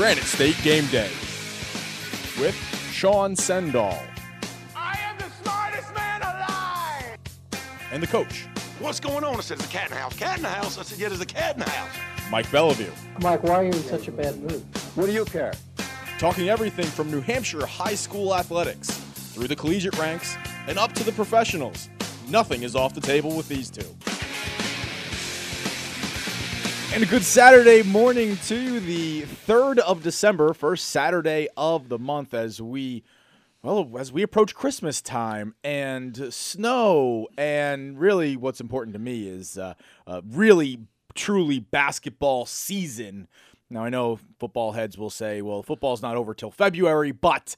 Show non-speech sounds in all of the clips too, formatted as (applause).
Granite State Game Day with Sean Sendall I am the smartest man alive! and the coach, What's going on? I said, there's a cat in the house. Cat in the house? I said, yeah, there's a cat in the house. Mike Bellevue, Mike, why are you in such a bad mood? What do you care? talking everything from New Hampshire high school athletics through the collegiate ranks and up to the professionals. Nothing is off the table with these two. And a good Saturday morning to the 3rd of December, first Saturday of the month as we well, as we approach Christmas time and snow, and really what's important to me is uh, uh, really, truly basketball season. Now, I know football heads will say, well, football's not over till February, but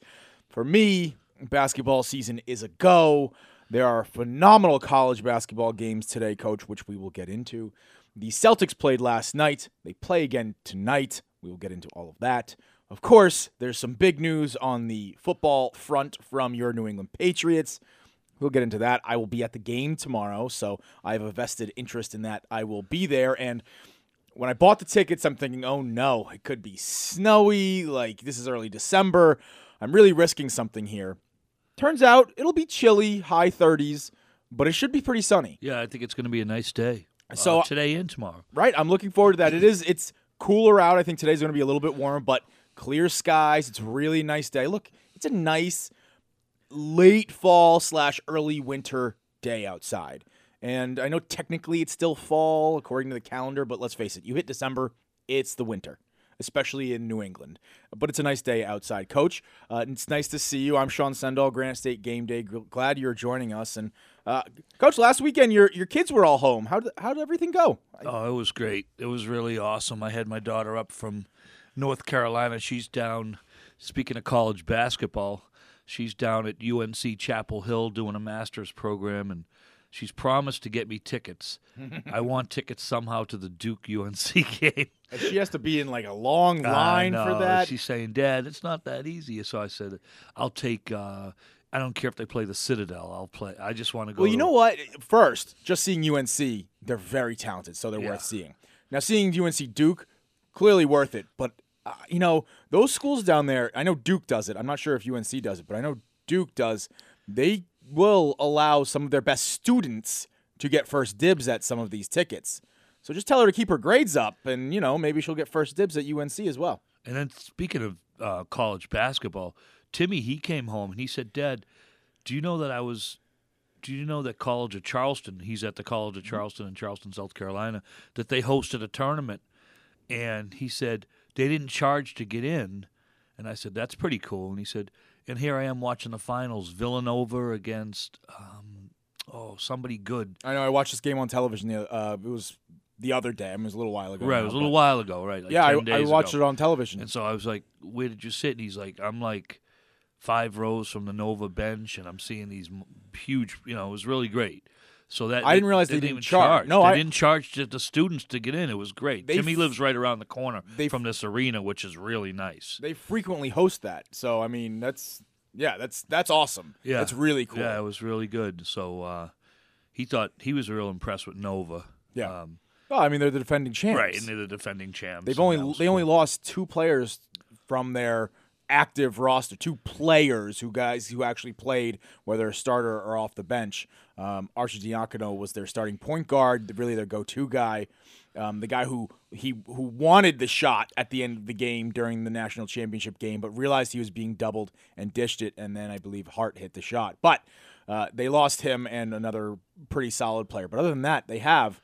for me, basketball season is a go. There are phenomenal college basketball games today, coach, which we will get into. The Celtics played last night. They play again tonight. We will get into all of that. Of course, there's some big news on the football front from your New England Patriots. We'll get into that. I will be at the game tomorrow, so I have a vested interest in that. I will be there. And when I bought the tickets, I'm thinking, oh no, it could be snowy. Like, this is early December. I'm really risking something here. Turns out it'll be chilly, high 30s, but it should be pretty sunny. Yeah, I think it's going to be a nice day. Uh, So- today and tomorrow. Right? I'm looking forward to that. It is it's cooler out. I think today's going to be a little bit warmer, but clear skies. It's a really nice day. Look, it's a nice late fall slash early winter day outside. And I know technically it's still fall according to the calendar, but let's face it, you hit December, it's the winter, especially in New England. But it's a nice day outside. Coach, uh, it's nice to see you. I'm Sean Sendall, Granite State Game Day. Glad you're joining us. And uh, Coach, last weekend your your kids were all home. How did how did everything go? Oh, it was great. It was really awesome. I had my daughter up from North Carolina. She's down, speaking of college basketball, she's down at UNC Chapel Hill doing a master's program, and she's promised to get me tickets. (laughs) I want tickets somehow to the Duke UNC (laughs) game. And she has to be in like a long line for that. She's saying, Dad, it's not that easy. So I said, I'll take. Uh, I don't care if they play the Citadel. I'll play. I just want to go. Well, you know what? First, just seeing UNC, they're very talented, so they're Yeah. worth seeing. Now, seeing UNC Duke, clearly worth it. But uh, you know, those schools down there. I know Duke does it. I'm not sure if UNC does it, but I know Duke does. They will allow some of their best students to get first dibs at some of these tickets. So just tell her to keep her grades up, and you know maybe she'll get first dibs at UNC as well. And then speaking of uh, college basketball, Timmy he came home and he said, "Dad, do you know that I was? Do you know that College of Charleston? He's at the College of Charleston in Charleston, South Carolina. That they hosted a tournament, and he said they didn't charge to get in. And I said that's pretty cool. And he said, and here I am watching the finals, Villanova against um, oh somebody good. I know I watched this game on television. The uh, it was the other day. I mean, it was a little while ago. Right, it was a little while ago, right? Like yeah, 10 I, I watched ago. it on television. And so I was like, "Where did you sit?" And he's like, "I'm like five rows from the Nova bench, and I'm seeing these huge. You know, it was really great." So that I didn't realize they didn't even charge. No, they I- didn't charge the students to get in. It was great. Jimmy f- lives right around the corner they from this arena, which is really nice. they frequently host that. So I mean, that's yeah, that's that's awesome. Yeah, that's really cool. Yeah, it was really good. So uh, he thought he was real impressed with Nova. Yeah. um, Well, I mean, they're the defending champs. right, and they're the defending champs. They've only they only lost two players from their active roster. Two players who guys who actually played, whether a starter or off the bench. Um, Arcidiacono was their starting point guard, really their go-to guy. Um, the guy who he who wanted the shot at the end of the game during the national championship game, but realized he was being doubled and dished it, and then I believe Hart hit the shot. But uh, they lost him and another pretty solid player. But other than that, they have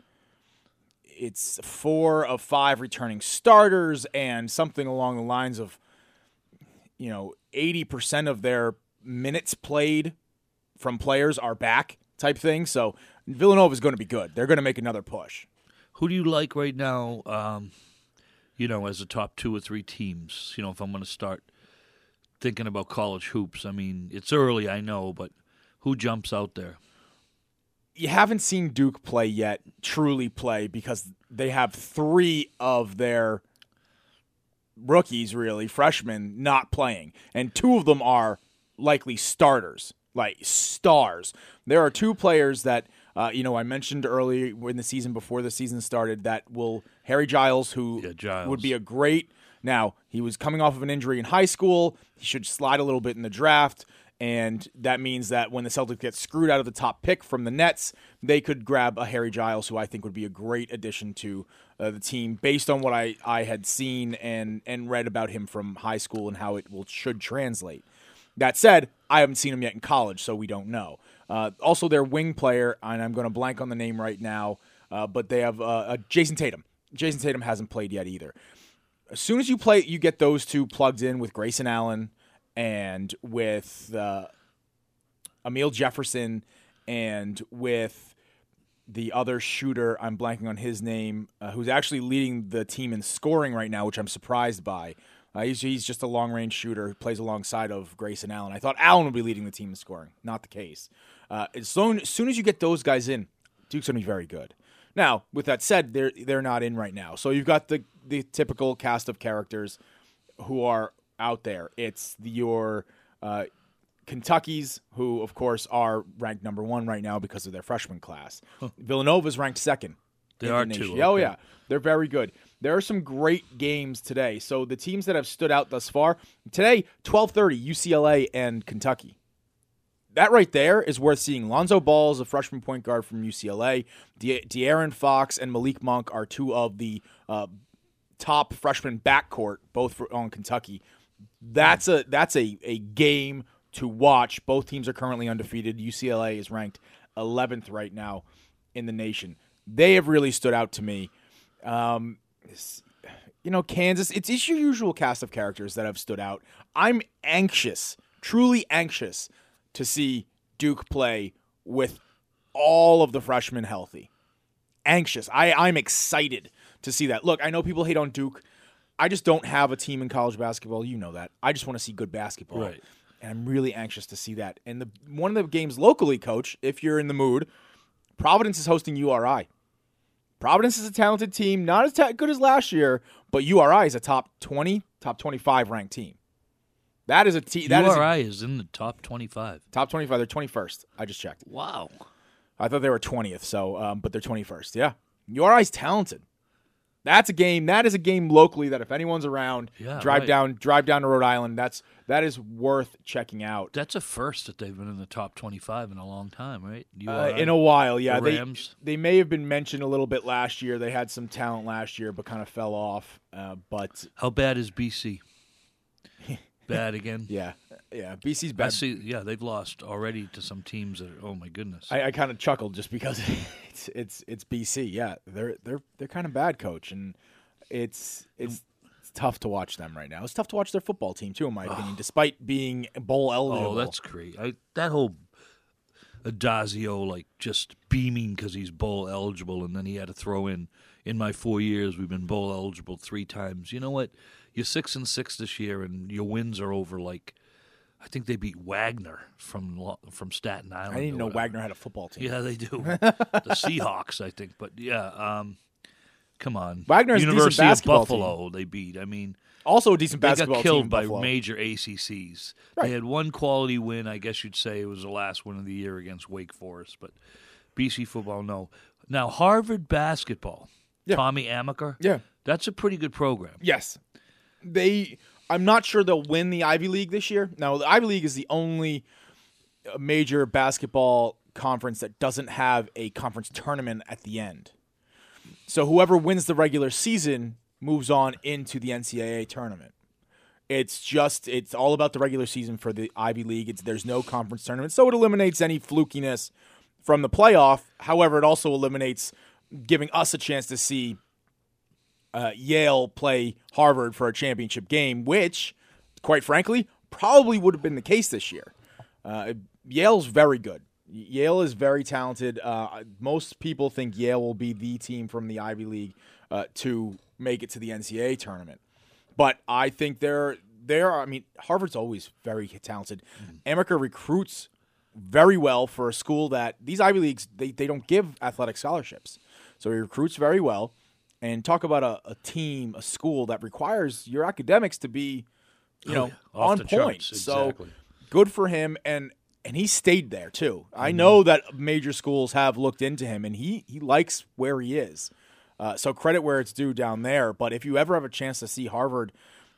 it's four of five returning starters and something along the lines of you know 80% of their minutes played from players are back type thing so villanova is going to be good they're going to make another push Who do you like right now? Um, you know, as the top two or three teams. You know, if I'm going to start thinking about college hoops. I mean, it's early, I know, but who jumps out there? you haven't seen duke play yet truly play because they have three of their rookies really freshmen not playing and two of them are likely starters like stars there are two players that uh, you know i mentioned earlier in the season before the season started that will harry giles who Yeah, Giles. would be a great Now, he was coming off of an injury in high school. He should slide a little bit in the draft. And that means that when the Celtics get screwed out of the top pick from the Nets, they could grab a Harry Giles, who I think would be a great addition to uh, the team based on what I, I had seen and, and read about him from high school and how it will should translate. That said, I haven't seen him yet in college, so we don't know. Uh, also, their wing player, and I'm going to blank on the name right now, uh, but they have uh, uh, Jayson Tatum. Jayson Tatum hasn't played yet either. As soon as you play, you get those two plugged in with Grayson Allen and with uh, Amile Jefferson and with the other shooter. I'm blanking on his name, uh, who's actually leading the team in scoring right now, which I'm surprised by. Uh, he's, he's just a long range shooter who plays alongside of Grayson Allen. I thought Allen would be leading the team in scoring. Not the case. Uh, as, soon, as soon as you get those guys in, Duke's going to be very good. Now, with that said, they're they're not in right now. So you've got the the typical cast of characters who are out there. It's the, your uh, Kentucky's, who of course are ranked number one right now because of their freshman class. Villanova's ranked second. They are the too, nation. Oh yeah, they're very good. There are some great games today. So the teams that have stood out thus far today, twelve thirty, UCLA and Kentucky. That right there is worth seeing. Lonzo Ball is a freshman point guard from UCLA. De- De'Aaron Fox and Malik Monk are two of the uh, top freshman backcourt, both for, on Kentucky. That's a that's a, a game to watch. Both teams are currently undefeated. UCLA is ranked 11th right now in the nation. They have really stood out to me. Um, you know, Kansas. It's, it's your usual cast of characters that have stood out. I'm anxious, truly anxious, to see Duke play with all of the freshmen healthy anxious. I, I'm excited to see that. Look, I know people hate on Duke. I just don't have a team in college basketball. You know that. I just want to see good basketball. Right. And I'm really anxious to see that. And the one of the games locally, coach, if you're in the mood, Providence is hosting URI. Providence is a talented team, not as ta- good as last year, but URI is a top 20, top 25 ranked team. That is a team. That is a- URI is in the top 25. top 25. They're 21st. I just checked. Wow. I thought they were 20th, so um, but they're 21st. Yeah. URI is talented. That's a game. That is a game locally that if anyone's around, Yeah, drive right. down, drive down to Rhode Island. That's that is worth checking out. That's a first that they've been in the top 25 in a long time, right? Uh, in a while, yeah. The They they may have been mentioned a little bit last year. They had some talent last year, but kind of fell off. Uh, but How bad is BC? (laughs) bad again? yeah, yeah. BC's I bad. see. Yeah, they've lost already to some teams that. Are, oh my goodness. I, I kind of chuckled just because (laughs) it's it's it's BC. Yeah, they're they're they're kind of bad, coach, and it's it's. It's tough to watch them right now. It's tough to watch their football team too, in my opinion, despite being bowl eligible. oh, that's great. I, that whole Addazio like just beaming because he's bowl eligible, and then he had to throw in. In my four years, we've been bowl eligible three times. You know what? You're six and six this year, and your wins are over like. I think they beat Wagner from from Staten Island. I didn't know whatever. Wagner had a football team. Yeah, they do. (laughs) the Seahawks, I think. But yeah, um, come on. Wagner has a University of basketball Buffalo, they beat. I mean, Also, a decent they got killed by Buffalo. major ACCs. Right. They had one quality win. I guess you'd say it was the last win of the year against Wake Forest. But BC football, no. Now Harvard basketball. Yeah. Tommy Amaker. Yeah. That's a pretty good program. Yes, they. I'm not sure they'll win the Ivy League this year. Now, the Ivy League is the only major basketball conference that doesn't have a conference tournament at the end. So whoever wins the regular season moves on into the NCAA tournament. It's just it's all about the regular season for the Ivy League. It's there's no conference tournament, so it eliminates any flukiness from the playoff. However, it also eliminates giving us a chance to see uh, Yale play Harvard for a championship game, which, quite frankly, probably would have been the case this year. Uh, Yale's very good. Yale is very talented. Uh, most people think Yale will be the team from the Ivy League uh, to make it to the NCAA tournament. But I think they're they're. I mean, Harvard's always very talented. Amaker recruits very well for a school that these Ivy Leagues they, they don't give athletic scholarships. So he recruits very well. And talk about a, a team, a school that requires your academics to be, you know, Oh, on point. So exactly. good for him and and he stayed there too. I Mm-hmm. know that major schools have looked into him and he he likes where he is. Uh, so credit where it's due down there. But if you ever have a chance to see Harvard,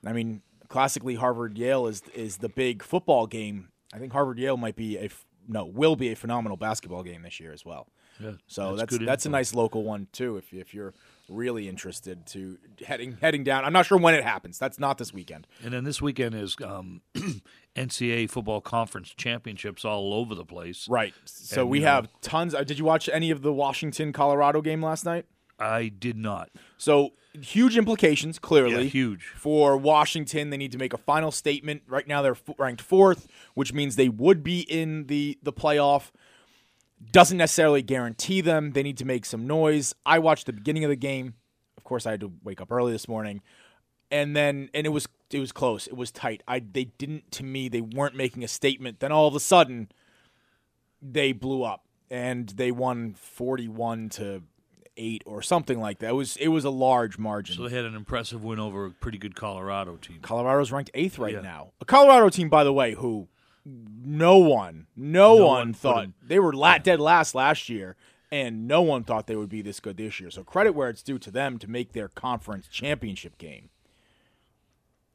I mean, classically Harvard Yale is is the big football game. I think Harvard Yale might be a no will be a phenomenal basketball game this year as well. Yeah, So that's good that's, a nice local one too. If if you're really interested to heading heading down, I'm not sure when it happens. That's not this weekend. And then this weekend is um, (clears throat) NCAA football conference championships all over the place. Right. So And, we you know- have tons. Uh, did you watch any of the Washington Colorado game last night? I did not. So huge implications, clearly. Yeah, huge. For Washington, they need to make a final statement. Right now, they're f- ranked fourth, which means they would be in the the playoff. Doesn't necessarily guarantee them. They need to make some noise. I watched the beginning of the game. Of course, I had to wake up early this morning, and then and it was it was close. It was tight. I they didn't to me. They weren't making a statement. Then all of a sudden, they blew up and they won forty one to eight or something like that. It was it was a large margin. So they had an impressive win over a pretty good Colorado team. Colorado's ranked eighth right Yeah. now. A Colorado team, by the way, who no one, no, No one, one thought they were la- dead last last year, and no one thought they would be this good this year. So credit where it's due to them to make their conference championship game,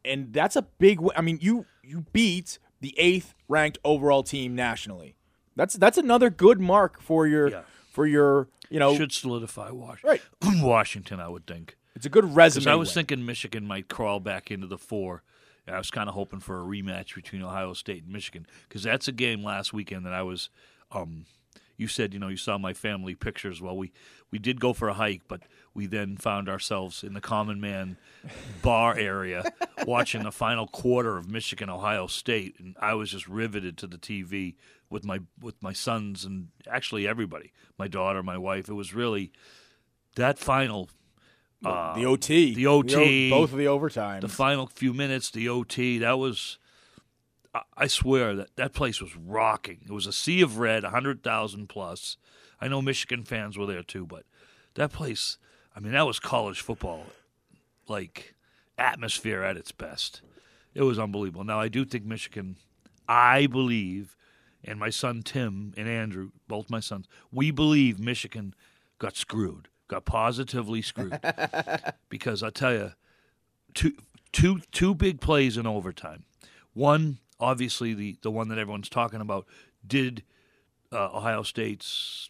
and that's a big. w- I mean, you you beat the eighth ranked overall team nationally. That's that's another good mark for your Yeah. for your you know. Should solidify Washington. Right. (clears throat) Washington, I would think. it's a good resume. I was thinking Michigan might crawl back into the four. I was kind of hoping for a rematch between Ohio State and Michigan because that's a game last weekend that I was. Um, you said you know you saw my family pictures. Well, we we did go for a hike, but we then found ourselves in the Common Man bar area (laughs) watching the final quarter of Michigan Ohio State, and I was just riveted to the TV with my with my sons and actually everybody, my daughter, my wife. It was really that final the OT, the OT, both of the overtime, the final few minutes, the OT, that was. I- I swear that that place was rocking. It was a sea of red, hundred thousand plus. I know Michigan fans were there too, but that place. I mean, that was college football, like atmosphere at its best. It was unbelievable. Now I do think Michigan. I believe, and my son Tim and Andrew, both my sons, we believe Michigan got screwed, got positively screwed (laughs) because I tell you, two two two big plays in overtime. One, obviously the the one that everyone's talking about, did uh, Ohio State's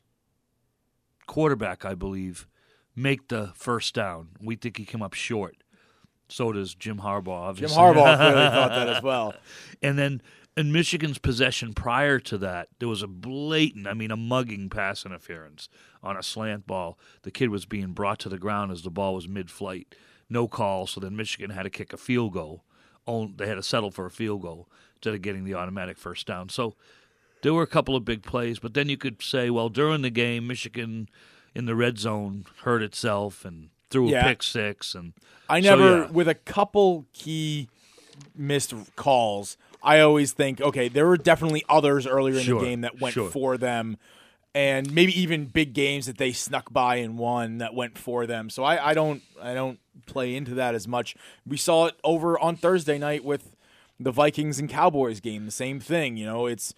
quarterback, I believe, make the first down. We think he came up short. So does Jim Harbaugh. Jim Harbaugh clearly (laughs) thought that as well. And then in Michigan's possession prior to that, there was a blatant, I mean, a mugging pass interference on a slant ball. The kid was being brought to the ground as the ball was mid flight. No call, so then Michigan had to kick a field goal. Oh, They had to settle for a field goal instead of getting the automatic first down. So there were a couple of big plays, but then you could say, well, during the game, Michigan in the red zone hurt itself and threw a pick six. And I so, never, yeah. with a couple key missed calls, I always think, okay, there were definitely others earlier in Sure, the game that went sure. for them, and maybe even big games that they snuck by and won that went for them. So I, I don't, I don't play into that as much. We saw it over on Thursday night with the Vikings and Cowboys game. The same thing, you know. It's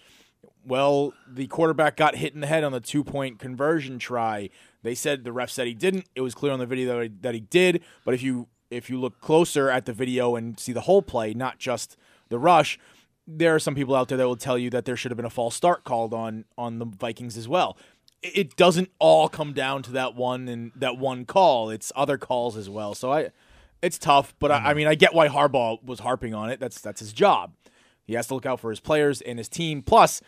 well, the quarterback got hit in the head on the two point conversion try. They said the ref said he didn't. It was clear on the video that he, that he did. But if you if you look closer at the video and see the whole play, not just the rush, there are some people out there that will tell you that there should have been a false start called on on the Vikings as well. It- doesn't all come down to that one and that one call. It's other calls as well. So I, it's tough. But I, I mean, I get why Harbaugh was harping on it. That's that's his job. He has to look out for his players and his team. Plus,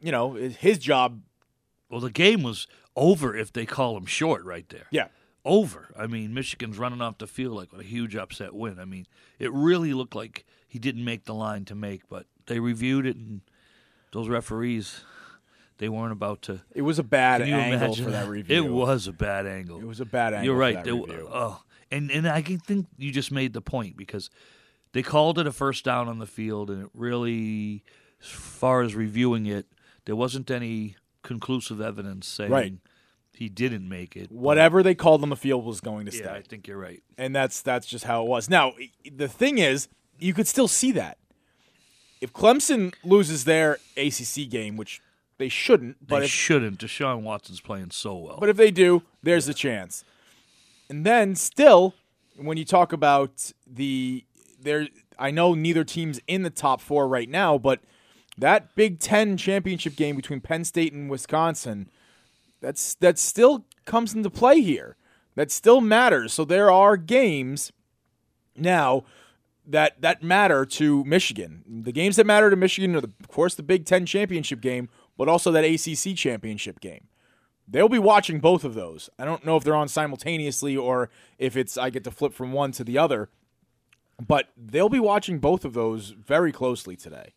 you know, his job. Well, the game was over if they call him short right there. Yeah, Over. I mean, Michigan's running off the field like a huge upset win. I mean, it really looked like he didn't make the line to make, but they reviewed it, and those referees, they weren't about to. it was a bad angle for that review. It was a bad angle. It was a bad angle. You're right. that oh, and and I can think you just made the point because they called it a first down on the field, and it really, as far as reviewing it, there wasn't any conclusive evidence saying Right. he didn't make it. Whatever they called on the field was going to stay. Yeah, I think you're right. and that's that's just how it was. Now, the thing is, you could still see that if Clemson loses their ACC game, which they shouldn't, but they if shouldn't. Deshaun Watson's playing so well. but if they do, there's a chance. And then still, when you talk about the there, I know neither team's in the top four right now, but that Big Ten championship game between Penn State and Wisconsin, that's that still comes into play here. That still matters. So there are games now that that matter to Michigan. The games that matter to Michigan are, the, of course, the Big Ten championship game, but also that ACC championship game. They'll be watching both of those. I don't know if they're on simultaneously or if it's I get to flip from one to the other, but they'll be watching both of those very closely today.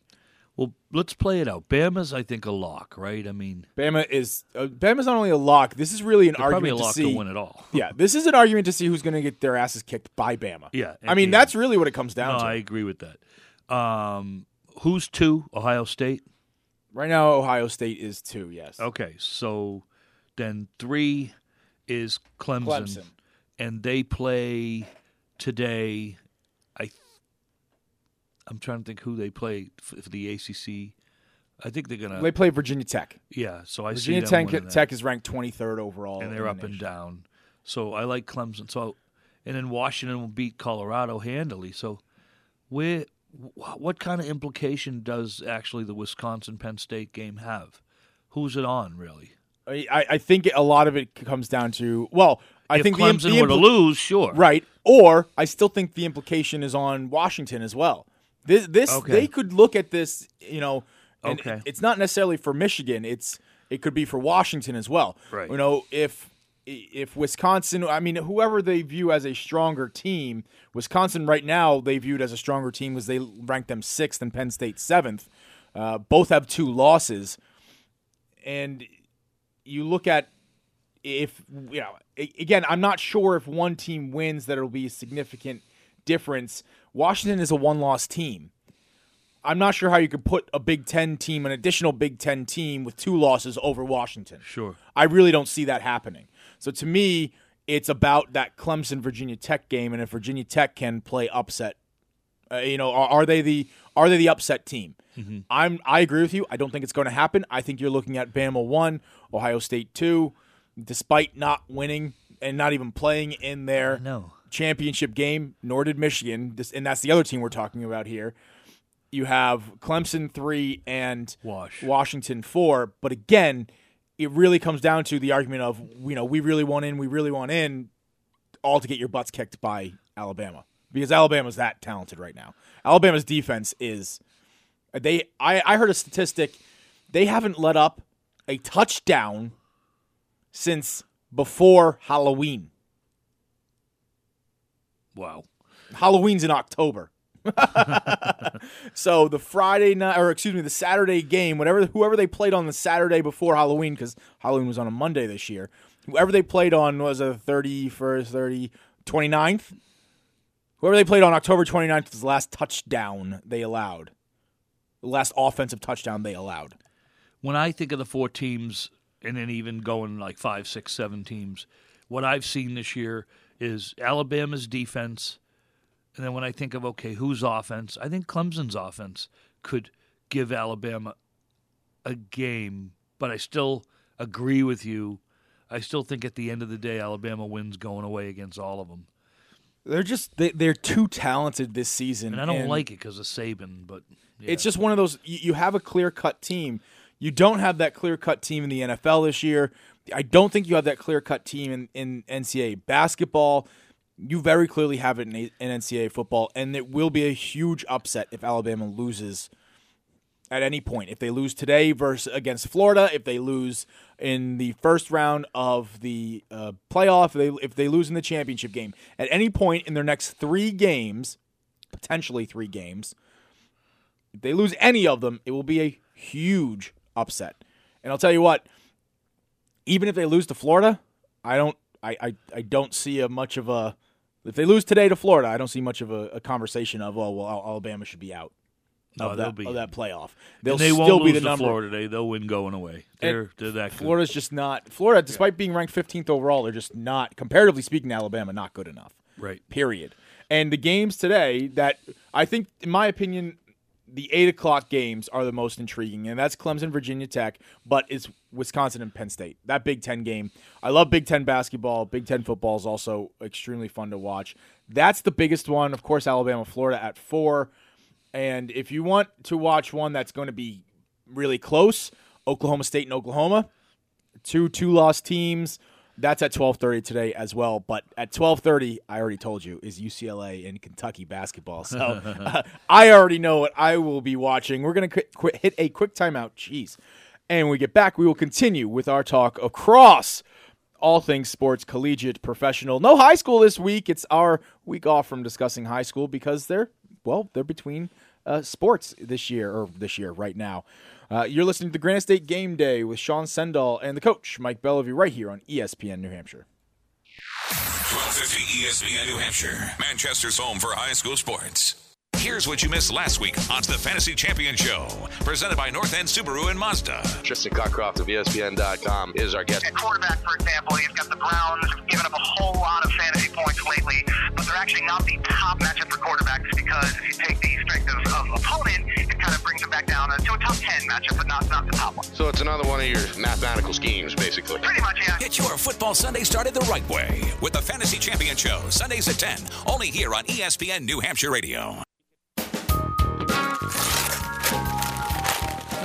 Well, let's play it out. Bama's, I think, a lock, right? I mean, Bama is uh, Bama's not only a lock. This is really an they're probably a argument to lock see. to win it all. Yeah, this is an argument to see who's going to get their asses kicked by Bama. Yeah, I mean that's really what it comes No, down to. I agree with that. Um, who's two? Ohio State. Right now, Ohio State is two. Yes. Okay, so then three is Clemson, Clemson. and they play today. I'm trying to think who they play for, the ACC. I think they're gonna. They play Virginia Tech. yeah, so I Virginia Tech. Tech is ranked 23rd overall, and they're the up and down. So I like Clemson. So, and then Washington will beat Colorado handily. So, where, what kind of implication does actually the Wisconsin Penn State game have? Who's it on, really? I, I- think a lot of it comes down to well, I if think the, Clemson the were to lose, sure. right, or I still think the implication is on Washington as well. This, this Okay. they could look at this, you know, and Okay. it's not necessarily for Michigan. It's it could be for Washington as well. Right. You know, if if Wisconsin, I mean, whoever they view as a stronger team, Wisconsin right now they viewed as a stronger team because they ranked them sixth and Penn State seventh. Uh, both have two losses, and you look at if you know again, I'm not sure if one team wins that it'll be a significant difference. Washington is a one-loss team. I'm not sure how you could put a Big Ten team, an additional Big Ten team with two losses over Washington. Sure. I really don't see that happening. So to me, it's about that Clemson Virginia Tech game, and if Virginia Tech can play upset, uh, you know, are, are they the are they the upset team? I'm I agree with you. I don't think it's going to happen. I think you're looking at Bama one, Ohio State two, despite not winning and not even playing in their No. Championship game. Nor did Michigan, this, and that's the other team we're talking about here. You have Clemson three and Wash. Washington four. But again, it really comes down to the argument of you know we really want in, we really want in, all to get your butts kicked by Alabama because Alabama's that talented right now. Alabama's defense is they. I, I heard a statistic. They haven't let up a touchdown since before Halloween. Wow. Halloween's in October. (laughs) so the Friday night, or excuse me, the Saturday game, whatever, whoever they played on the Saturday before Halloween, because Halloween was on a Monday this year. Whoever they played on was a 31st, 30, 29th. Whoever they played on October 29th was the last touchdown they allowed. The last offensive touchdown they allowed. When I think of the four teams, and then even going like five, six, seven teams, what I've seen this year is Alabama's defense. And then when I think of, okay, whose offense? I think Clemson's offense could give Alabama a game, but I still agree with you. I still think at the end of the day, Alabama wins going away against all of them. They're just they, they're too talented this season, And I don't like it because of Saban, but yeah. It's just one of those. You have a clear cut team. You don't have that clear cut team in the NFL this year. I don't think you have that clear cut team in, in NCAA basketball. You very clearly have it in, in NCAA football, and it will be a huge upset if Alabama loses at any point. If they lose today versus against Florida, if they lose in the first round of the uh, playoff, if they, if they lose in the championship game, at any point in their next three games, potentially three games, if they lose any of them, it will be a huge upset. And I'll tell you what, even if they lose to Florida, I don't I, I, I don't see a much of a if they lose today to Florida, I don't see much of a, a conversation of oh well Alabama should be out No, of, that, be of that playoff. They'll they still won't be lose the to number. Florida today. They'll win going away. They're they're that good. Florida's just not Florida, despite being ranked 15th overall, they're just not comparatively speaking to Alabama, not good enough. right. Period. And the games today that I think, in my opinion, the eight o'clock games are the most intriguing, and that's Clemson, Virginia Tech, but it's Wisconsin and Penn State. That Big Ten game. I love Big Ten basketball. Big Ten football is also extremely fun to watch. That's the biggest one. Of course, Alabama, Florida at four. And if you want to watch one that's going to be really close, Oklahoma State and Oklahoma, two two loss teams. That's at 12:30 today as well. But at 12:30, I already told you, is UCLA and Kentucky basketball. So (laughs) uh, I already know what I will be watching. We're gonna qu- qu- hit a quick timeout. Jeez, and when we get back, we will continue with our talk across all things sports, collegiate, professional. No high school this week. It's our week off from discussing high school because they're well, they're between uh, sports this year or this year right now. Uh, you're listening to the Granite State Game Day with Sean Sendall and the coach Mike Bellevue right here on ESPN New Hampshire. 1250 ESPN New Hampshire, Manchester's home for high school sports. Here's what you missed last week on the Fantasy Champion Show, presented by North End Subaru and Mazda. Tristan Cockcroft of ESPN.com is our guest. At quarterback, for example, he's got the Browns giving up a whole lot of fantasy points lately, but they're actually not the top matchup for quarterbacks because if you take the strength of, of opponent, it kind of brings them back down uh, to a top 10 matchup, but not, not the top one. So it's another one of your mathematical schemes, basically. Pretty much, yeah. Get your football Sunday started the right way with the Fantasy Champion Show, Sundays at 10, only here on ESPN New Hampshire Radio.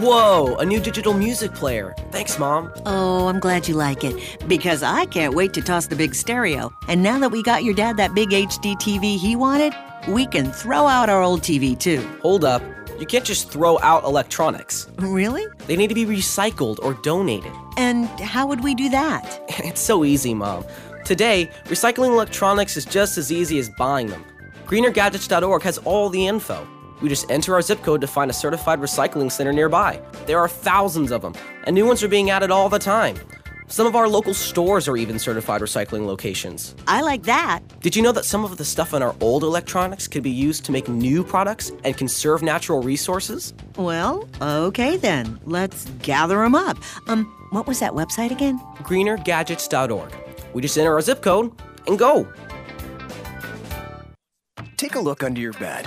Whoa, a new digital music player. Thanks, Mom. Oh, I'm glad you like it because I can't wait to toss the big stereo. And now that we got your dad that big HD TV he wanted, we can throw out our old TV too. Hold up. You can't just throw out electronics. Really? They need to be recycled or donated. And how would we do that? (laughs) It's so easy, Mom. Today, recycling electronics is just as easy as buying them. GreenerGadgets.org has all the info. We just enter our zip code to find a certified recycling center nearby. There are thousands of them, and new ones are being added all the time. Some of our local stores are even certified recycling locations. I like that. Did you know that some of the stuff in our old electronics could be used to make new products and conserve natural resources? Well, okay then. Let's gather them up. Um, what was that website again? GreenerGadgets.org. We just enter our zip code and go. Take a look under your bed.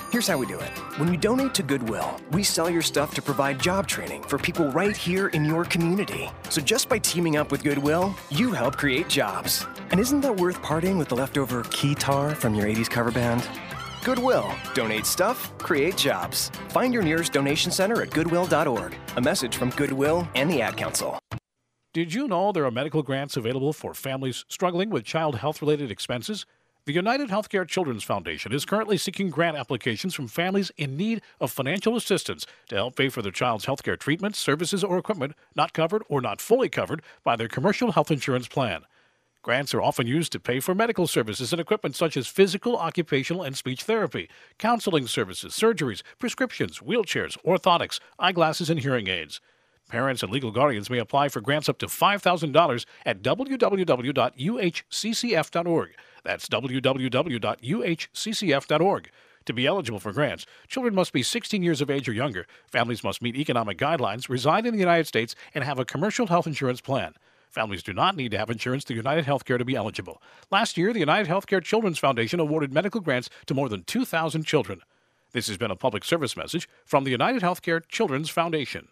Here's how we do it. When you donate to Goodwill, we sell your stuff to provide job training for people right here in your community. So just by teaming up with Goodwill, you help create jobs. And isn't that worth parting with the leftover keytar from your 80s cover band? Goodwill. Donate stuff, create jobs. Find your nearest donation center at goodwill.org. A message from Goodwill and the Ad Council. Did you know there are medical grants available for families struggling with child health related expenses? The United Healthcare Children's Foundation is currently seeking grant applications from families in need of financial assistance to help pay for their child's healthcare treatments, services, or equipment not covered or not fully covered by their commercial health insurance plan. Grants are often used to pay for medical services and equipment such as physical, occupational, and speech therapy, counseling services, surgeries, prescriptions, wheelchairs, orthotics, eyeglasses, and hearing aids. Parents and legal guardians may apply for grants up to $5,000 at www.uhccf.org. That's www.uhccf.org. To be eligible for grants, children must be 16 years of age or younger, families must meet economic guidelines, reside in the United States, and have a commercial health insurance plan. Families do not need to have insurance through United Healthcare to be eligible. Last year, the United Healthcare Children's Foundation awarded medical grants to more than 2,000 children. This has been a public service message from the United Healthcare Children's Foundation.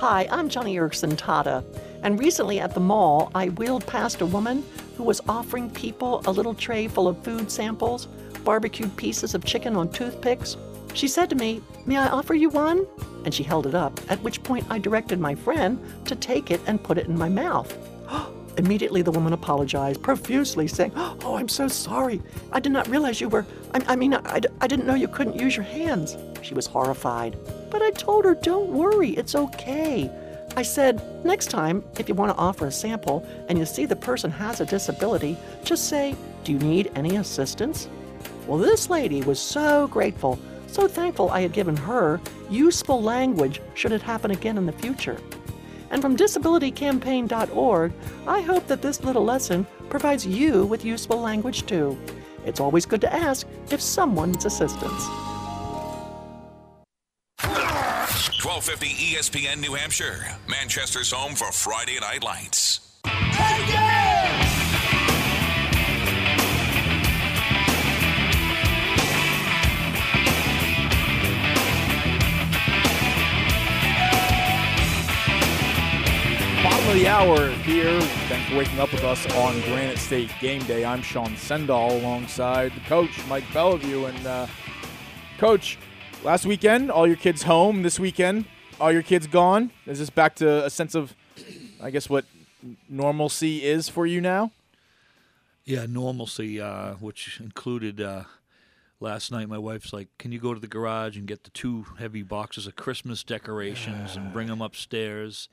Hi, I'm Joni Eareckson Tada, and recently at the mall, I wheeled past a woman who was offering people a little tray full of food samples, barbecued pieces of chicken on toothpicks. She said to me, May I offer you one? And she held it up, at which point I directed my friend to take it and put it in my mouth. (gasps) Immediately, the woman apologized profusely, saying, Oh, I'm so sorry. I did not realize you were. I, I mean, I, I didn't know you couldn't use your hands. She was horrified. But I told her, Don't worry, it's okay. I said, next time, if you want to offer a sample and you see the person has a disability, just say, Do you need any assistance? Well, this lady was so grateful, so thankful I had given her useful language should it happen again in the future. And from disabilitycampaign.org, I hope that this little lesson provides you with useful language too. It's always good to ask if someone needs assistance. 1250 ESPN New Hampshire, Manchester's home for Friday Night Lights. Bottom of the hour here. Thanks for waking up with us on Granite State Game Day. I'm Sean Sendall alongside the coach, Mike Bellevue. And, uh, coach, last weekend, all your kids home. This weekend, all your kids gone. Is this back to a sense of, I guess, what normalcy is for you now? Yeah, normalcy, uh, which included uh, last night. My wife's like, "Can you go to the garage and get the two heavy boxes of Christmas decorations and bring them upstairs?"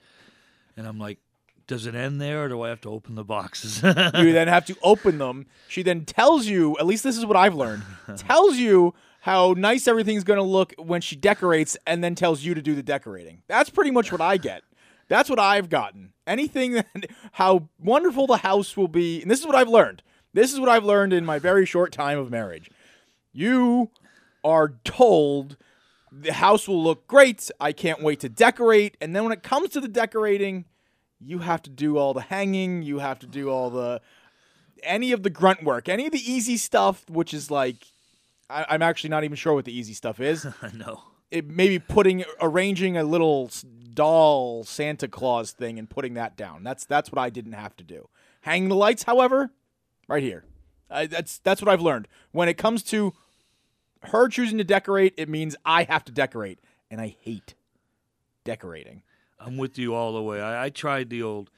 And I'm like, "Does it end there, or do I have to open the boxes?" you then (laughs) have to open them. She then tells you, at least this is what I've learned, (laughs) tells you how nice everything's going to look when she decorates and then tells you to do the decorating. That's pretty much what I get. That's what I've gotten. Anything (laughs) that, how wonderful the house will be. And this is what I've learned. This is what I've learned in my very short time of marriage. You are told the house will look great. I can't wait to decorate. And then when it comes to the decorating, you have to do all the hanging. You have to do all the any of the grunt work, any of the easy stuff, which is like I, I'm actually not even sure what the easy stuff is. (laughs) I know. It maybe putting arranging a little doll Santa Claus thing and putting that down. That's that's what I didn't have to do. Hang the lights, however, right here. I, that's that's what I've learned. When it comes to her choosing to decorate, it means I have to decorate, and I hate decorating. I'm with you all the way. I, I tried the old.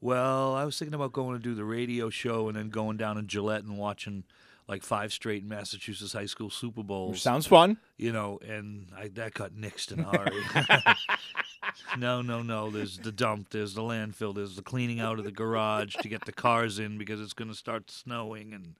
Well, I was thinking about going to do the radio show and then going down in Gillette and watching like five straight Massachusetts high school Super Bowls. Sounds fun. You know, and I, that got nixed in a hurry. no, no, no. There's the dump. There's the landfill. There's the cleaning out of the garage to get the cars in because it's going to start snowing. And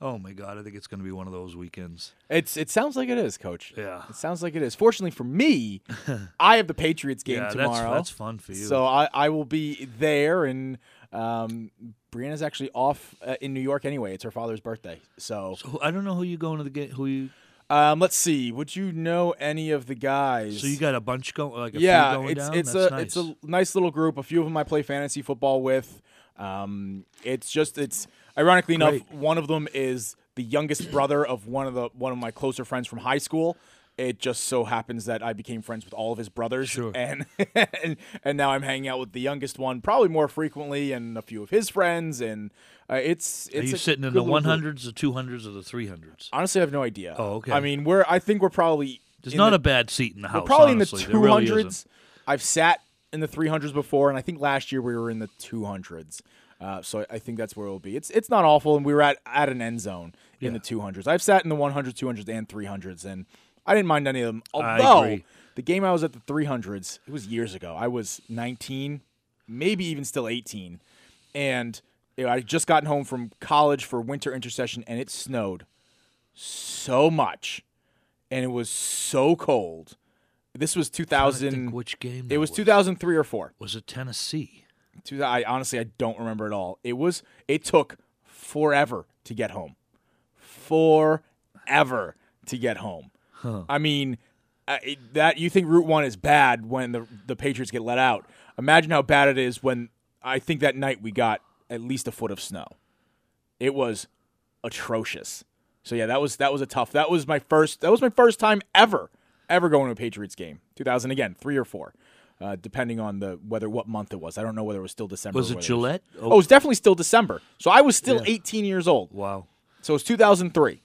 oh my god, I think it's going to be one of those weekends. It's it sounds like it is, Coach. Yeah. it sounds like it is. Fortunately for me, (laughs) I have the Patriots game Yeah, that's- tomorrow. that's fun for you. So I, I will be there, and um, Brianna's actually off uh, in New York anyway. It's her father's birthday, so. So I don't know who you going to the game. Who you? Um, let's see. Would you know any of the guys? So you got a bunch going, like a few yeah, going it's down. it's That's a nice. it's a nice little group. A few of them I play fantasy football with. Um, it's just it's ironically enough, one of them is the youngest brother of one of the one of my closer friends from high school. It just so happens that I became friends with all of his brothers, Sure. and (laughs) and and now I'm hanging out with the youngest one probably more frequently, and a few of his friends, and uh, it's it's Are you sitting in the one hundreds, the two hundreds, or the three hundreds? Honestly, I have no idea. Oh, okay. I mean, we're I think we're probably There's not the- a bad seat in the house. we're probably honestly. in the two really hundreds. I've sat in the three hundreds before, and I think last year we were in the two hundreds. Uh, so I think that's where it'll be. It's it's not awful, and we were at at an end zone in Yeah. the two hundreds. I've sat in the 100s, 200s, and 300s, and I didn't mind any of them. I Although the game I was at the 300s, it was years ago. I was 19, maybe even still 18, and you know, I had just gotten home from college for winter intercession, and it snowed so much, and it was so cold. This was Trying to 2000. think which game It that was 2003 or four. Was it Tennessee? Two, I honestly I don't remember at all. It was. It took forever to get home. Forever to get home. Huh. I mean, uh, it- that you think Route One is bad when the the Patriots get let out. Imagine how bad it is when I think that night we got at least a foot of snow. It was atrocious. So yeah, that was that was a tough. That was my first. That was my first time ever ever going to a Patriots game. 2000 again, three or four, uh, depending on the whether what month it was. I don't know whether it was still December. Was or it whether Gillette? Oh, it was definitely still December. So I was still Yeah. 18 years old. Wow. So it was 2003.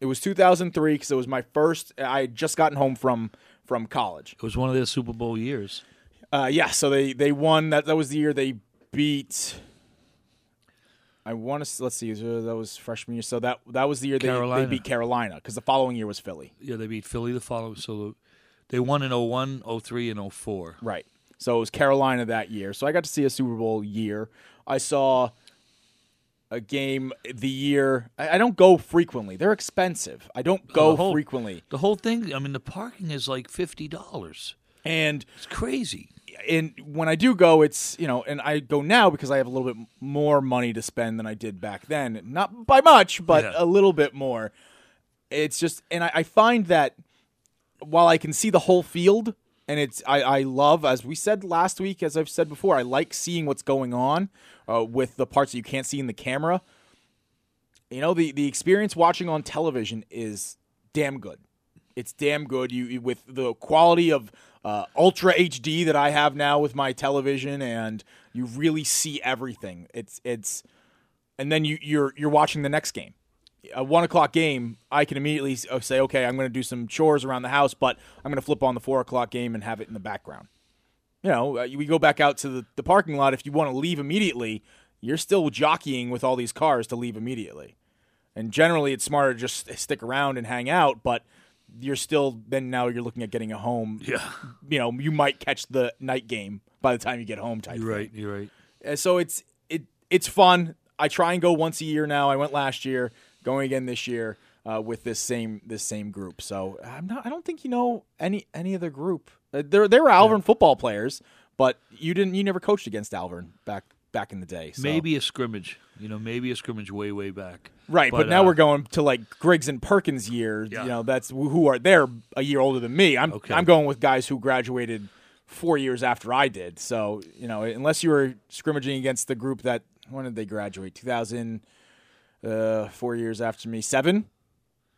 It was 2003 because it was my first. I had just gotten home from from college. It was one of their Super Bowl years. Uh, yeah, so they they won. That that was the year they beat. I want to let's see. That was freshman year. So that that was the year they, they beat Carolina because the following year was Philly. Yeah, they beat Philly the following. So they won in 01, 03, and 04. Right. So it was Carolina that year. So I got to see a Super Bowl year. I saw a game the year. I, don't go frequently. They're expensive. I don't go the whole- frequently. The whole thing. I mean, the parking is like fifty dollars. And it's crazy. And when I do go, it's you know, and I go now because I have a little bit more money to spend than I did back then. Not by much, but Yeah. a little bit more. It's just, and I, I find that while I can see the whole field, and it's I, I love, as we said last week, as I've said before, I like seeing what's going on uh, with the parts that you can't see in the camera. You know, the the experience watching on television is damn good. It's damn good. You with the quality of uh, ultra HD that I have now with my television, and you really see everything. It's it's, and then you you're you're watching the next game a one o'clock game, I can immediately uh, say, okay, I'm going to do some chores around the house, but I'm going to flip on the four o'clock game and have it in the background. You know, uh, we go back out to the, the parking lot. If you want to leave immediately, you're still jockeying with all these cars to leave immediately. And generally, it's smarter to just stick around and hang out, but you're still, then now you're looking at getting a home. Yeah. You know, you might catch the night game by the time you get home type You're right. You're right. uh, so it's it it's fun. I try and go once a year now. I went last year, going again this year uh, with this same this same group. So I'm not. I don't think you know any any other group. Uh, there there were Alvirne football players, but you didn't. You never coached against Alvirne back back in the day. So. Maybe a scrimmage. You know, maybe a scrimmage way, way back. Right, but, now uh, we're going to like Griggs and Perkins year. Yeah. You know, that's who are they're a year older than me. I'm Okay. I'm going with guys who graduated four years after I did. So you know, unless you were scrimmaging against the group that when did they graduate? 2000, uh, four years after me, seven,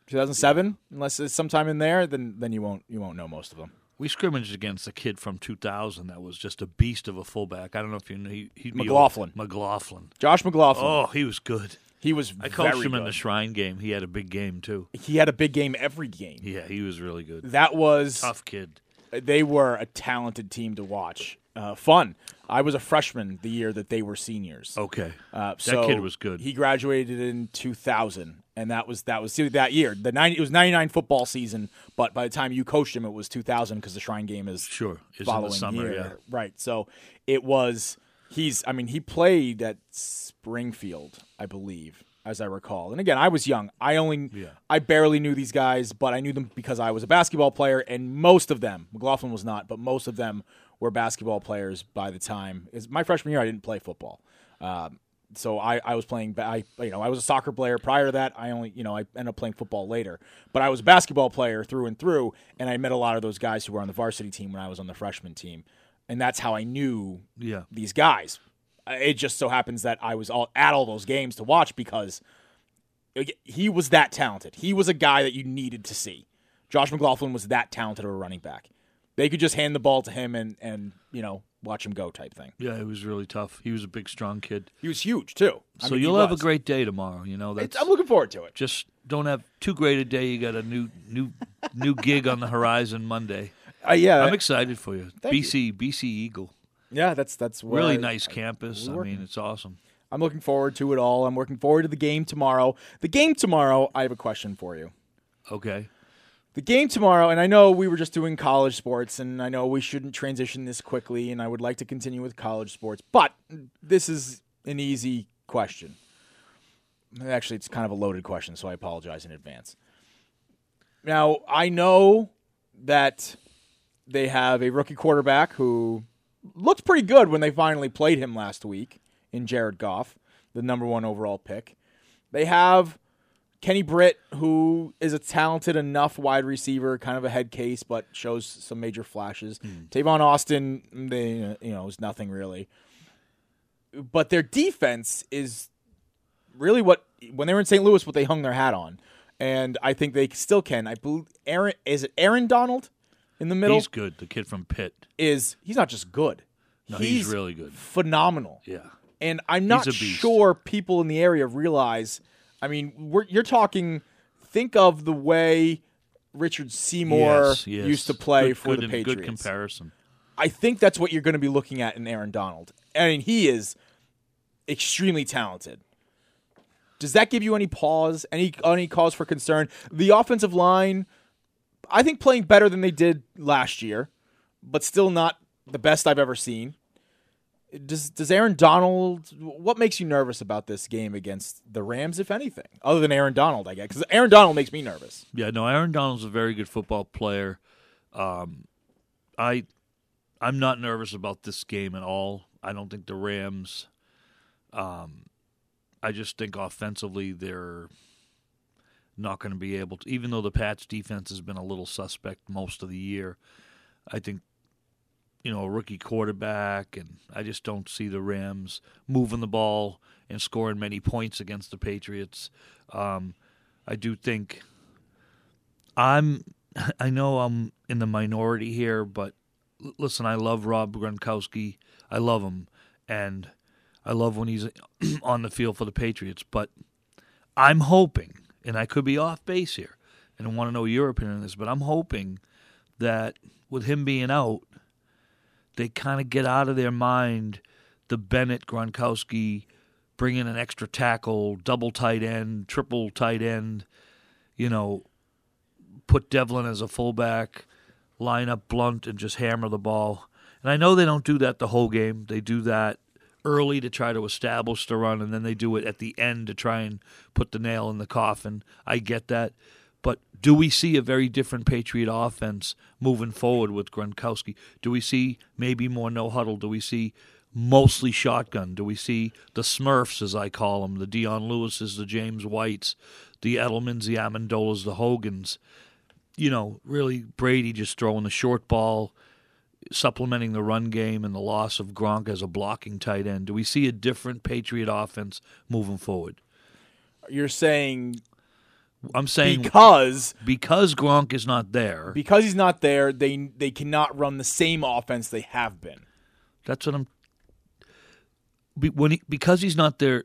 2007. Unless it's sometime in there, then then you won't you won't know most of them. We scrimmaged against a kid from 2000 that was just a beast of a fullback. I don't know if you know. He, he'd be McLaughlin. McLaughlin. Josh McLaughlin. Oh, he was good. He was. I coached very him in the. Shrine game. He had a big game too. He had a big game every game. Yeah, he was really good. That was tough kid. they were a talented team to watch. Uh, fun. I was a freshman the year that they were seniors. Okay, Uh, that so kid was good. He graduated in 2000, and that was that was that year. The 90, it was 99 football season, but by the time you coached him, it was 2000 because the Shrine Game is Sure, is in the following summer, year. yeah. Right. So it was. He's. I mean, he played at Springfield, I believe, as I recall. And again, I was young. I only. Yeah. I barely knew these guys, but I knew them because I was a basketball player, and most of them, McLaughlin was not, but most of them were basketball players by the time. Is my freshman year, I didn't play football. Um, so I, I was playing I you know I was a soccer player prior to that I only you know I ended up playing football later but I was a basketball player through and through and I met a lot of those guys who were on the varsity team when I was on the freshman team and that's how I knew Yeah. these guys Uh, it just so happens that I was all at all those games to watch because he was that talented he was a guy that you needed to see Josh McLaughlin was that talented of a running back they could just hand the ball to him and and you know watch him go type thing Yeah, it was really tough. He was a big, strong kid. he was huge too I So mean, you'll have a great day tomorrow. You know, that's, It's- I'm looking forward to it. Just don't have too great a day. You got a new, new, new gig on the horizon Monday. Uh, yeah. I'm excited for you. Thank you. BC, BC Eagle. Yeah, that's that's where really I- nice I- campus. we're I mean, it's awesome. I'm looking forward to it all. I'm looking forward to the game tomorrow. The game tomorrow, I have a question for you. Okay. The game tomorrow, and I know we were just doing college sports, and I know we shouldn't transition this quickly, and I would like to continue with college sports, but this is an easy question. Actually, it's kind of a loaded question, so I apologize in advance. Now, I know that they have a rookie quarterback who looked pretty good when they finally played him last week in Jared Goff, the number one overall pick. They have Kenny Britt, who is a talented enough wide receiver, kind of a head case, but shows some major flashes. Hmm. Tavon Austin, they you know, is nothing really. But their defense is really what when they were in St. Louis, what they hung their hat on, and I think they still can. I believe Aaron is it Aaron Donald in the middle He's good. The kid from Pitt. is he's not just good. No, he's really good. Phenomenal. Yeah. And I'm not He's sure people in the area realize. I mean, we're, you're talking. Think of the way Richard Seymour Yes, yes. used to play Good- for good the Patriots. Good comparison. I think that's what you're going to be looking at in Aaron Donald. I mean, he is extremely talented. Does that give you any pause, any any cause for concern? The offensive line, I think, playing better than they did last year, but still not the best I've ever seen. Does does Aaron Donald? What makes you nervous about this game against the Rams, if anything, other than Aaron Donald? I guess because Aaron Donald makes me nervous. Yeah, no, Aaron Donald's a very good football player. Um, I, I'm not nervous about this game at all. I don't think the Rams. Um, I just think offensively they're not going to be able to. Even though the Pats defense has been a little suspect most of the year, I think you know, a rookie quarterback, and I just don't see the Rams moving the ball and scoring many points against the Patriots. Um, I do think I'm. (laughs) I know I'm in the minority here, but listen, I love Rob Gronkowski. I love him, and I love when he's (clears throat) on the field for the Patriots. But I'm hoping, and I could be off base here, and I want to know your opinion on this, but I'm hoping that with him being out, they kind of get out of their mind the Bennett Gronkowski bringing an extra tackle, double tight end, triple tight end, you know, put Develin as a fullback, line up Blunt and just hammer the ball. And I know they don't do that the whole game. They do that early to try to establish the run, and then they do it at the end to try and put the nail in the coffin. I get that. But do we see a very different Patriot offense moving forward with Gronkowski? Do we see maybe more no huddle? Do we see mostly shotgun? Do we see the Smurfs, as I call them, the Dion Lewises, the James Whites, the Edelmans, the Amendolas, the Hogans? You know, really Brady just throwing the short ball, supplementing the run game, and the loss of Gronk as a blocking tight end. Do we see a different Patriot offense moving forward? You're saying I'm saying because because Gronk is not there. because he's not there, they they cannot run the same offense they have been. That's what I'm. When he, because he's not there,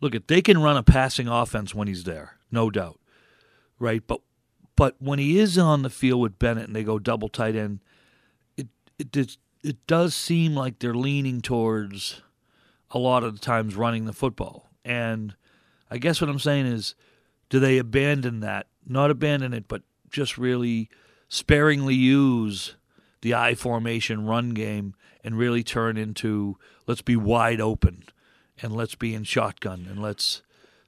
look at they can run a passing offense when he's there, no doubt, right? But but when he is on the field with Bennett and they go double tight end, it it does, it does seem like they're leaning towards a lot of the times running the football. And I guess what I'm saying is, do they abandon that? Not abandon it, but just really sparingly use the I formation run game and really turn into let's be wide open and let's be in shotgun and let's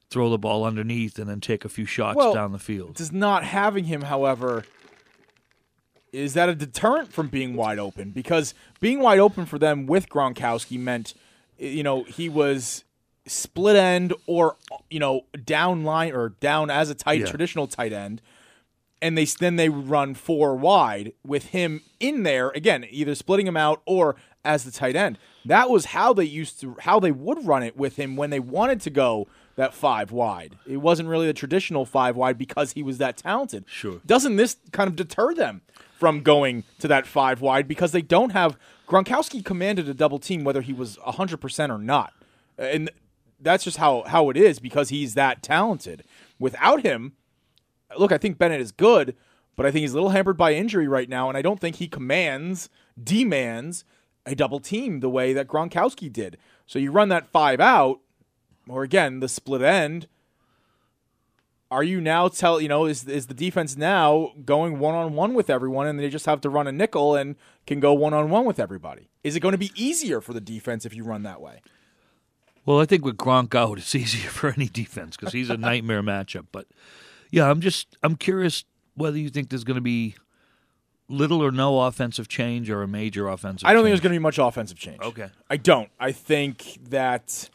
throw the ball underneath and then take a few shots Well, down the field. Does not having him, however, is that a deterrent from being wide open? Because being wide open for them with Gronkowski meant, you know, he was split end or you know down line or down as a tight Yeah. traditional tight end, and they then they run four wide with him in there again, either splitting him out or as the tight end. That was how they used to how they would run it with him when they wanted to go that five wide. It wasn't really the traditional five wide because he was that talented. Sure. Doesn't this kind of deter them from going to that five wide because they don't have Gronkowski commanded a double team whether he was 100% or not. And that's just how how it is because he's that talented. Without him, look, I think Bennett is good, but I think he's a little hampered by injury right now and I don't think he commands demands a double team the way that Gronkowski did. So you run that five out or again, the split end are you now tell you know is is the defense now going one on one with everyone and they just have to run a nickel and can go one on one with everybody? Is it going to be easier for the defense if you run that way? Well, I think with Gronk out, it's (laughs) easier for any defense because he's a nightmare matchup. But yeah, I'm just I'm curious whether you think there's going to be little or no offensive change or a major offensive. I don't think there's going to be much offensive change. Okay. I don't. I think that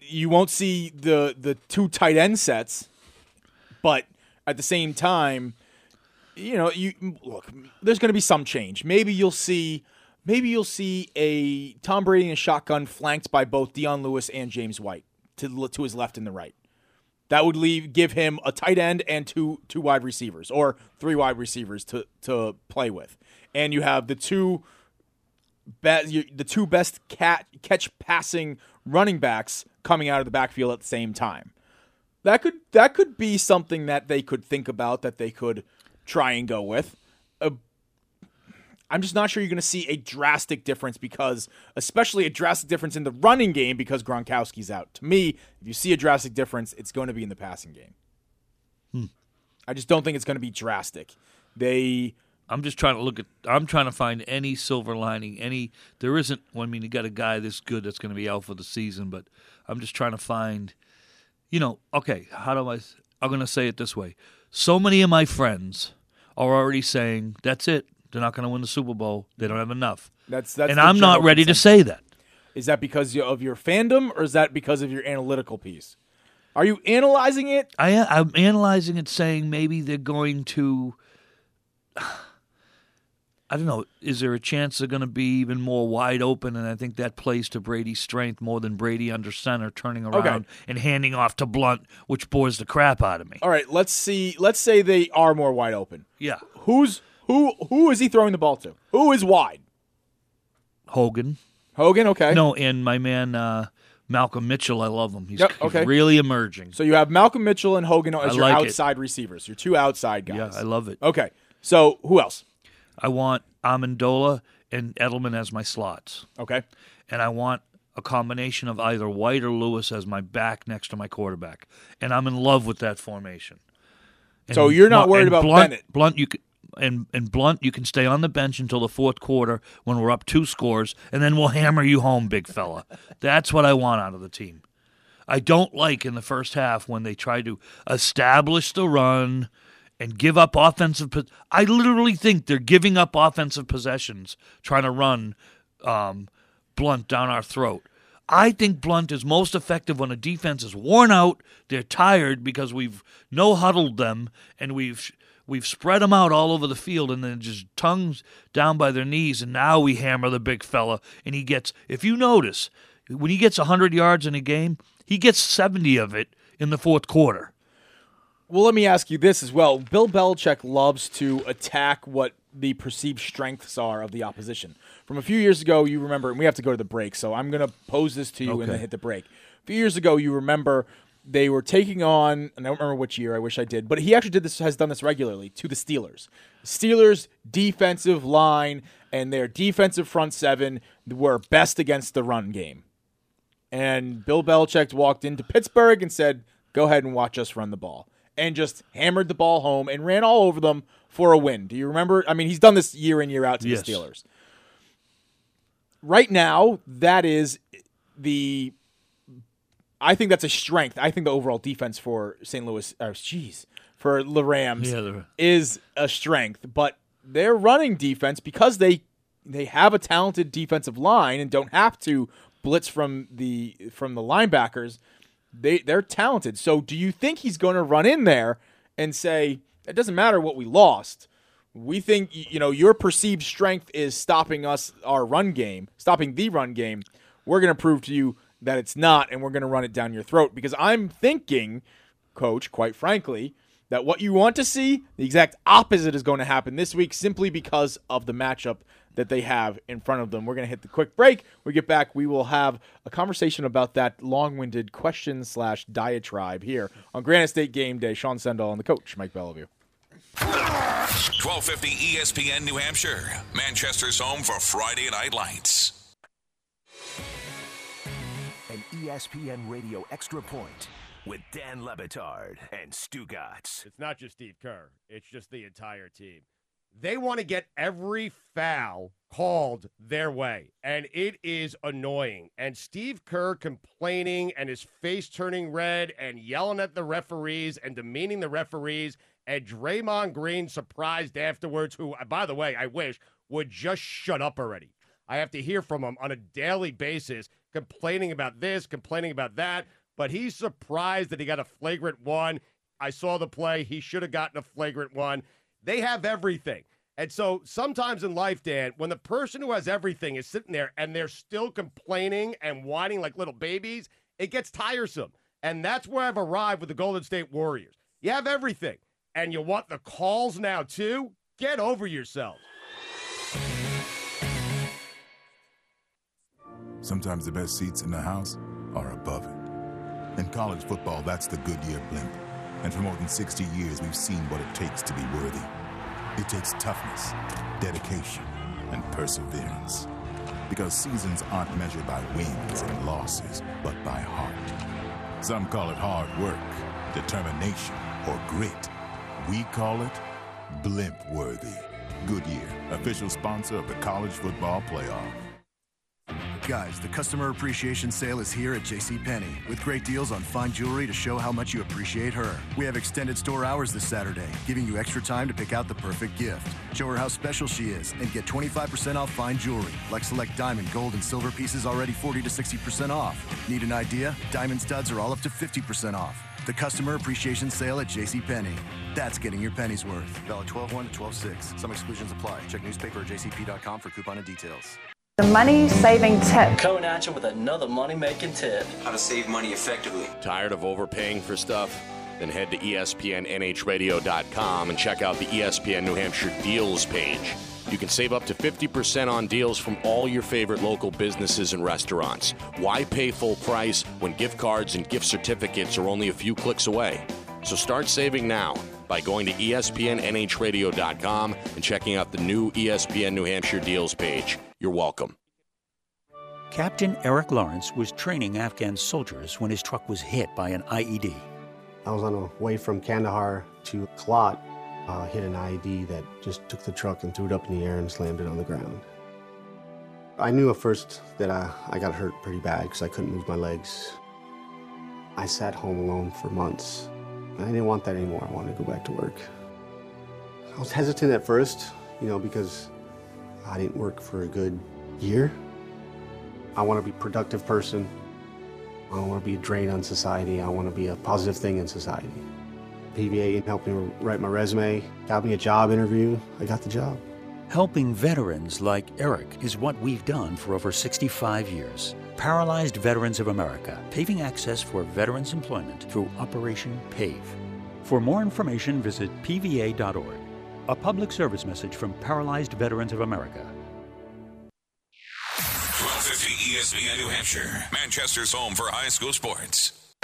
you won't see the the two tight end sets, but at the same time, you know, you look. There's going to be some change. Maybe you'll see. Maybe you'll see a Tom Brady in a shotgun flanked by both Dion Lewis and James White to to his left and the right. That would leave give him a tight end and two two wide receivers or three wide receivers to to play with, and you have the two be- the two best cat catch passing running backs coming out of the backfield at the same time. That could that could be something that they could think about that they could try and go with. I'm just not sure you're going to see a drastic difference because, especially a drastic difference in the running game because Gronkowski's out. To me, if you see a drastic difference, it's going to be in the passing game. Hmm. I just don't think it's going to be drastic. They I'm just trying to look at. I'm trying to find any silver lining. Any there isn't. Well, I mean, you got a guy this good that's going to be out for the season, but I'm just trying to find. You know, okay. How do I? I'm going to say it this way. So many of my friends are already saying that's it. They're not going to win the Super Bowl. They don't have enough. That's that's. and I'm not ready to say that. Is that because of your fandom, or is that because of your analytical piece? Are you analyzing it? I, I'm analyzing it, saying maybe they're going to. (sighs) I don't know. Is there a chance they're going to be even more wide open? And I think that plays to Brady's strength more than Brady under center, turning Okay. around and handing off to Blunt, which bores the crap out of me. All right, let's see. Let's say they are more wide open. Yeah, Who's who? Who is he throwing the ball to? Who is wide? Hogan. Hogan. Okay. No, and my man uh, Malcolm Mitchell. I love him. He's, Yep, he's okay. really emerging. So you have Malcolm Mitchell and Hogan as I your like it. outside receivers. Your two outside guys. Yeah, I love it. Okay. So who else? I want Amendola and Edelman as my slots. Okay. and I want a combination of either White or Lewis as my back next to my quarterback, and I'm in love with that formation. And So you're not worried about Blunt, Bennett? Blunt, you can, and and Blunt, you can stay on the bench until the fourth quarter when we're up two scores, and then we'll hammer you home, big fella. (laughs) That's what I want out of the team. I don't like in the first half when they try to establish the run and give up offensive. pos- I literally think they're giving up offensive possessions trying to run um, Blunt down our throat. I think Blunt is most effective when a defense is worn out, they're tired because we've no huddled them and we've we've spread them out all over the field and then just tongues down by their knees and now we hammer the big fella and he gets if you notice when he gets 100 yards in a game, he gets 70 of it in the fourth quarter. Well, let me ask you this as well. Bill Belichick loves to attack what the perceived strengths are of the opposition. From a few years ago, you remember, and we have to go to the break, so I'm going to pose this to you and then hit the break. A few years ago, you remember they were taking on, and I don't remember which year, I wish I did, but he actually did this, has done this regularly to the Steelers. Steelers defensive line and their defensive front seven were best against the run game. And Bill Belichick walked into Pittsburgh and said, "Go ahead and watch us run the ball," and just hammered the ball home and ran all over them for a win. Do you remember? I mean, he's done this year in year out to Yes. the Steelers. Right now, that is the. I think that's a strength. I think the overall defense for St. Louis, or jeez, for the Rams Yeah, is a strength, but their running defense because they they have a talented defensive line and don't have to blitz from the from the linebackers. They they're talented. So do you think he's going to run in there and say it doesn't matter what we lost? We think you know your perceived strength is stopping us our run game, stopping the run game. We're going to prove to you that it's not and we're going to run it down your throat because I'm thinking coach, quite frankly, that what you want to see, the exact opposite is going to happen this week simply because of the matchup that they have in front of them. We're going to hit the quick break. We get back, we will have a conversation about that long-winded question slash diatribe here on Granite State Game Day. Sean Sendall and the coach, Mike Bellevue. 1250 ESPN New Hampshire, Manchester's home for Friday Night Lights. ESPN Radio Extra Point with Dan Le Batard and Stugotz. It's not just Steve Kerr, it's just the entire team. They want to get every foul called their way, and it is annoying. And Steve Kerr complaining and his face turning red and yelling at the referees and demeaning the referees, and Draymond Green surprised afterwards, who, by the way, I wish would just shut up already. I have to hear from him on a daily basis, complaining about this, complaining about that. But he's surprised that he got a flagrant one. I saw the play. He should have gotten a flagrant one. They have everything. And so sometimes in life, Dan, when the person who has everything is sitting there and they're still complaining and whining like little babies, it gets tiresome. And that's where I've arrived with the Golden State Warriors. You have everything, and you want the calls now too? Get over yourself. Sometimes the best seats in the house are above it. In college football, that's the Goodyear blimp. And for more than 60 years, we've seen what it takes to be worthy. It takes toughness, dedication, and perseverance. Because seasons aren't measured by wins and losses, but by heart. Some call it hard work, determination, or grit. We call it blimp worthy. Goodyear, official sponsor of the College Football Playoff. Guys, the customer appreciation sale is here at JCPenney with great deals on fine jewelry to show how much you appreciate her. We have extended store hours this Saturday, giving you extra time to pick out the perfect gift. Show her how special she is and get 25% off fine jewelry, like select diamond, gold, and silver pieces already 40 to 60% off. Need an idea? Diamond studs are all up to 50% off. The customer appreciation sale at JCPenney. That's getting your pennies worth. Valid 12 1 to 12 6. Some exclusions apply. Check newspaper at jcp.com for coupon and details. The money saving tip. Coming at you with another money making tip. How to save money effectively. Tired of overpaying for stuff? Then head to ESPNNHradio.com and check out the ESPN New Hampshire deals page. You can save up to 50% on deals from all your favorite local businesses and restaurants. Why pay full price when gift cards and gift certificates are only a few clicks away? So start saving now by going to ESPNNHradio.com and checking out the new ESPN New Hampshire deals page. You're welcome. Captain Eric Lawrence was training Afghan soldiers when his truck was hit by an IED. I was on the way from Kandahar to Kalat, uh, hit an IED that just took the truck and threw it up in the air and slammed it on the ground. I knew at first that I, I got hurt pretty bad because I couldn't move my legs. I sat home alone for months. I didn't want that anymore. I wanted to go back to work. I was hesitant at first, you know, because I didn't work for a good year. I want to be a productive person. I don't want to be a drain on society. I want to be a positive thing in society. PVA helped me write my resume, got me a job interview. I got the job. Helping veterans like Eric is what we've done for over 65 years. Paralyzed Veterans of America, paving access for veterans' employment through Operation PAVE. For more information, visit pva.org. A public service message from Paralyzed Veterans of America. 1250 ESPN New Hampshire, Manchester's home for high school sports.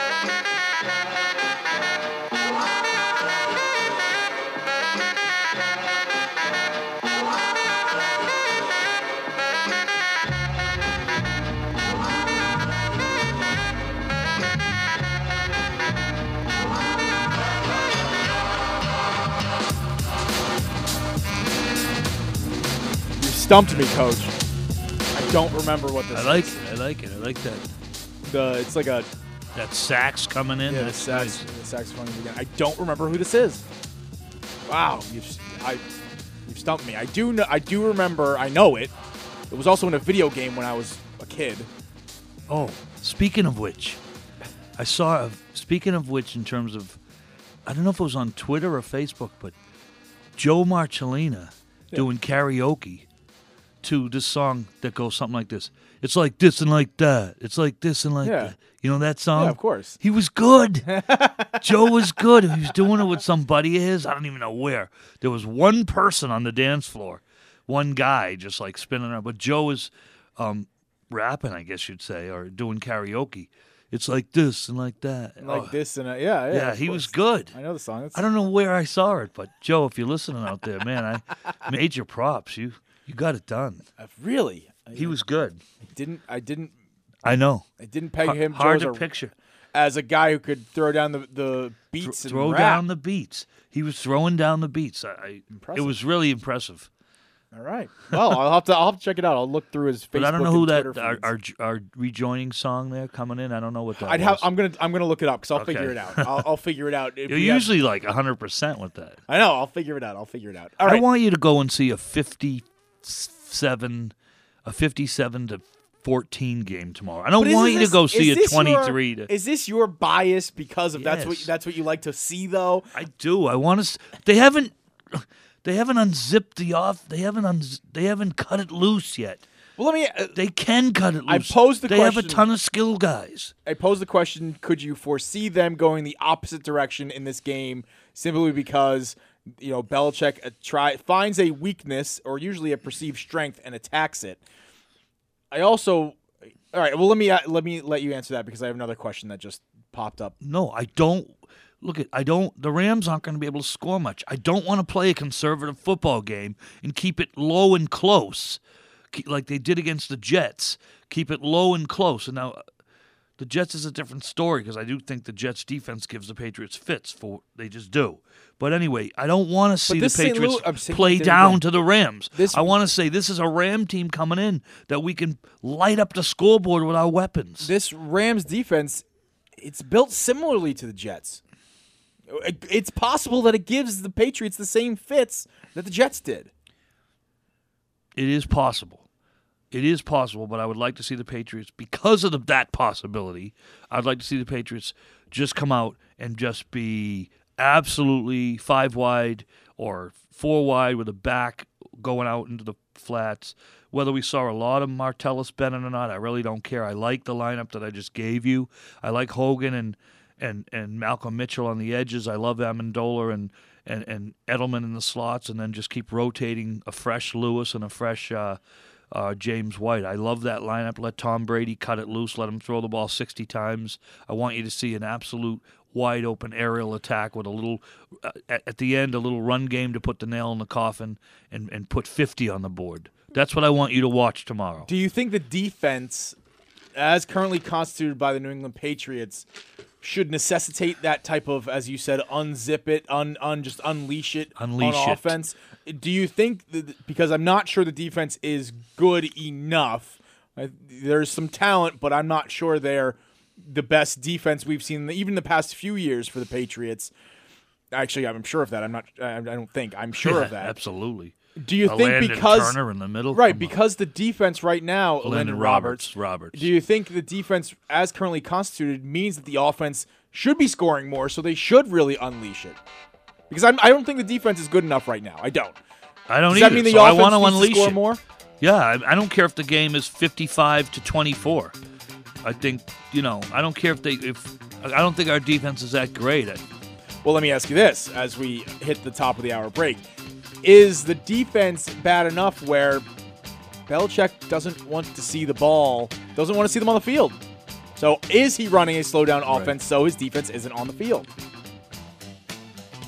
Stumped me, coach. I don't remember what this I like is. it. I like it. I like that. The it's like a that sax coming in. Yeah, the sax, nice. the saxophone again. I don't remember who this is. Wow, you've I you've stumped me. I do know, I do remember. I know it. It was also in a video game when I was a kid. Oh, speaking of which, I saw. A, speaking of which, in terms of, I don't know if it was on Twitter or Facebook, but Joe Marcellina doing karaoke to this song that goes something like this. It's like this and like that. It's like this and like Yeah. that. You know that song? Yeah, of course. He was good. (laughs) Joe was good. He was doing it with some buddy of his. I don't even know where. There was one person on the dance floor, one guy just like spinning around. But Joe was um, rapping, I guess you'd say, or doing karaoke. It's like this and like that. And like Oh, this and a, yeah, yeah. yeah, he was good. I know the song. I don't know where I saw it, but Joe, if you're listening out there, man, I (laughs) made your props. You you got it done. Uh, really. He was good. I didn't I didn't I know. I didn't peg Har- him hard Joe, to as a- picture. as a guy who could throw down the the beats and Throw rap. down the beats. He was throwing down the beats. I, I it was really impressive. All right. Well, I'll have to I'll have to check it out. I'll look through his Facebook. But I don't know who that our, our our rejoining song there coming in. I don't know what that have. I'm gonna. I'm gonna look it up because I'll Okay. figure it out. I'll, I'll figure it out. (laughs) You're we have- usually like 100 percent with that. I know. I'll figure it out. I'll figure it out. All I right. want you to go and see a 57, a 57 to 14 game tomorrow. I don't But want you this- to go see a 23 Your, to. is this your bias because of that's what that's what you like to see though? I do. I want to. They haven't. They haven't unzipped the off. They haven't. Unz, they haven't cut it loose yet. Well, let me. Uh, they can cut it loose. I posed the they have a ton of skill guys. I pose the question: Could you foresee them going the opposite direction in this game simply because you know Belichick uh, try finds a weakness or usually a perceived strength and attacks it? I also, all right. Well, let me uh, let me let you answer that because I have another question that just popped up. No, I don't. Look at I don't. The Rams aren't going to be able to score much. I don't want to play a conservative football game and keep it low and close, Keep- like they did against the Jets. Keep it low and close. And now, The Jets is a different story because I do think the Jets defense gives the Patriots fits for they just do. But anyway, I don't want to see the. Patriots Louis- play down to the Rams. This- I want to say this is a Ram team coming in that we can light up the scoreboard with our weapons. This Rams defense, it's built similarly to the Jets. It's possible that it gives the Patriots the same fits that the Jets did. It is possible. It is possible, but I would like to see the Patriots because of the, that possibility. I'd like to see the Patriots just come out and just be absolutely five wide or four wide with a back going out into the flats. Whether we saw a lot of Martellus Bennett or not, I really don't care. I like the lineup that I just gave you. I like Hogan and and and Malcolm Mitchell on the edges. I love Amendola and and and Edelman in the slots, and then just keep rotating a fresh Lewis and a fresh. Uh, uh, James White. I love that lineup. Let Tom Brady cut it loose. Let him throw the ball 60 times. I want you to see an absolute wide open aerial attack with a little, uh, at, the end, a little run game to put the nail in the coffin and, and put 50 on the board. That's what I want you to watch tomorrow. Do you think the defense, as currently constituted by the New England Patriots, should necessitate that type of, as you said, unzip it, un, un just unleash it Unleash on it. offense? Do you think that, because I'm not sure the defense is good enough? I, there's some talent, but I'm not sure they're the best defense we've seen even the past few years for the Patriots. Actually, I'm sure of that. I'm not. I, I don't think. I'm sure (laughs) Yeah, of that. Absolutely. Do you think because Turner in the middle, right? Come on. Because the defense right now, Landon Landon Roberts, Roberts. Do you think the defense, as currently constituted, means that the offense should be scoring more, so they should really unleash it? Because I'm, I don't think the defense is good enough right now. I don't. I don't Does either. that mean the so I offense want to needs unleash score it. more? Yeah, I, I don't care if the game is 55 to 24. I think you know. I don't care if they if I don't think our defense is that great. I, Well, let me ask you this: as we hit the top of the hour break, is the defense bad enough where Belichick doesn't want to see the ball, doesn't want to see them on the field? So, is he running a slow down offense so his defense isn't on the field?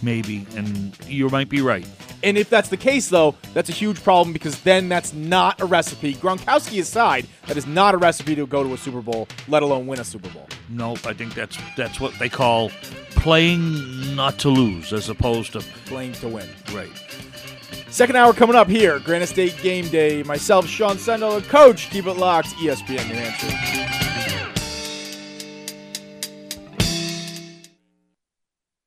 maybe, and you might be right. And if that's the case, though, that's a huge problem because then that's not a recipe. Gronkowski aside, that is not a recipe to go to a Super Bowl, let alone win a Super Bowl. No, I think that's that's what they call playing not to lose, as opposed to playing to win. Right. Second hour coming up here, Granite State Game Day. Myself, Sean Sendel, coach. Keep it locked, ESPN New Hampshire.